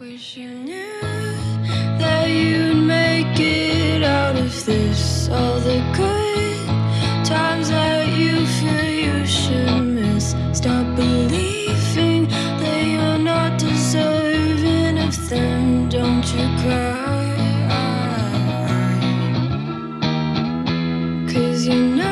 Wish you knew that you'd make it out of this. All the good times that you feel you should miss. Stop believing that you're not deserving of them. Don't you cry. Cause you know.